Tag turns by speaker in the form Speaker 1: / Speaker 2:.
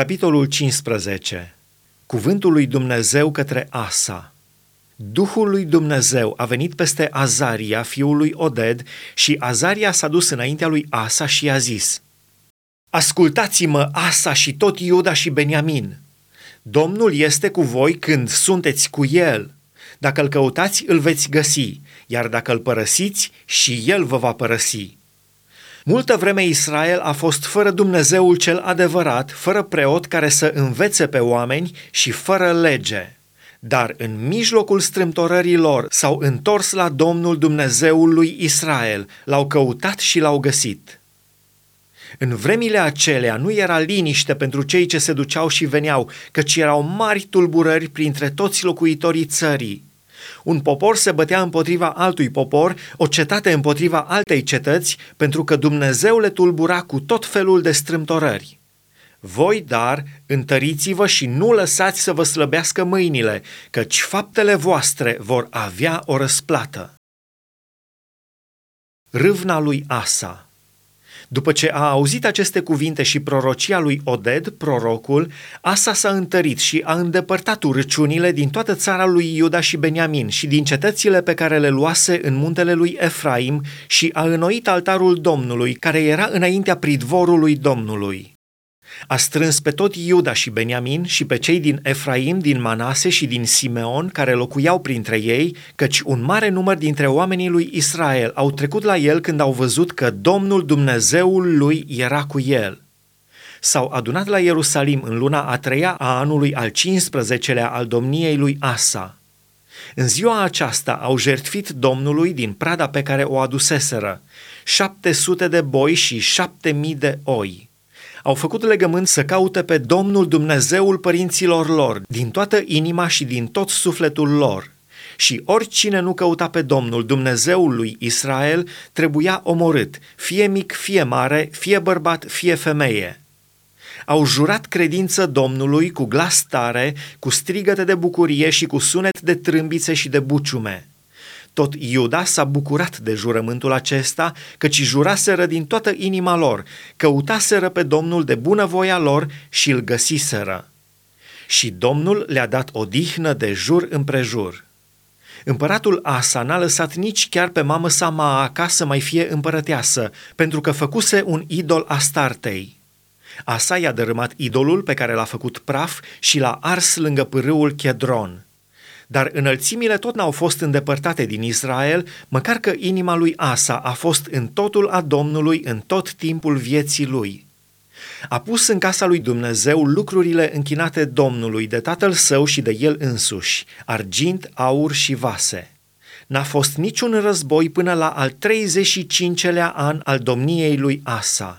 Speaker 1: Capitolul 15 Cuvântul lui Dumnezeu către Asa Duhul lui Dumnezeu a venit peste Azaria, fiul lui Oded, și Azaria s-a dus înaintea lui Asa și i-a zis, Ascultați-mă, Asa și tot Iuda și Beniamin! Domnul este cu voi când sunteți cu el. Dacă îl căutați, îl veți găsi, iar dacă îl părăsiți, și el vă va părăsi. Multă vreme Israel a fost fără Dumnezeul cel adevărat, fără preot care să învețe pe oameni și fără lege. Dar în mijlocul strâmtorării lor s-au întors la Domnul Dumnezeul lui Israel, l-au căutat și l-au găsit. În vremile acelea nu era liniște pentru cei ce se duceau și veneau, căci erau mari tulburări printre toți locuitorii țării. Un popor se bătea împotriva altui popor, o cetate împotriva altei cetăți, pentru că Dumnezeu le tulbura cu tot felul de strâmtorări. Voi, dar, întăriți-vă și nu lăsați să vă slăbească mâinile, căci faptele voastre vor avea o răsplată. Râvna lui Asa după ce a auzit aceste cuvinte și prorocia lui Oded, prorocul, Asa s-a întărit și a îndepărtat urăciunile din toată țara lui Iuda și Beniamin și din cetățile pe care le luase în muntele lui Efraim și a înnoit altarul Domnului, care era înaintea pridvorului Domnului. A strâns pe tot Iuda și Beniamin și pe cei din Efraim, din Manase și din Simeon, care locuiau printre ei, căci un mare număr dintre oamenii lui Israel au trecut la el când au văzut că Domnul Dumnezeul lui era cu el. S-au adunat la Ierusalim în luna a treia a anului al 15-lea al domniei lui Asa. În ziua aceasta au jertfit Domnului din prada pe care o aduseseră, șapte sute de boi și șapte mii de oi au făcut legământ să caute pe Domnul Dumnezeul părinților lor, din toată inima și din tot sufletul lor. Și oricine nu căuta pe Domnul Dumnezeul lui Israel trebuia omorât, fie mic, fie mare, fie bărbat, fie femeie. Au jurat credință Domnului cu glas tare, cu strigăte de bucurie și cu sunet de trâmbițe și de buciume. Tot Iuda s-a bucurat de jurământul acesta, căci juraseră din toată inima lor, căutaseră pe Domnul de bunăvoia lor și îl găsiseră. Și Domnul le-a dat odihnă de jur împrejur. Împăratul Asa n-a lăsat nici chiar pe mamă sa Maaca să mai fie împărăteasă, pentru că făcuse un idol Astartei. Asa i-a dărâmat idolul pe care l-a făcut praf și l-a ars lângă pârâul Chedron – dar înălțimile tot n-au fost îndepărtate din Israel, măcar că inima lui Asa a fost în totul a Domnului în tot timpul vieții lui. A pus în casa lui Dumnezeu lucrurile închinate Domnului de tatăl său și de el însuși, argint, aur și vase. N-a fost niciun război până la al 35-lea an al domniei lui Asa.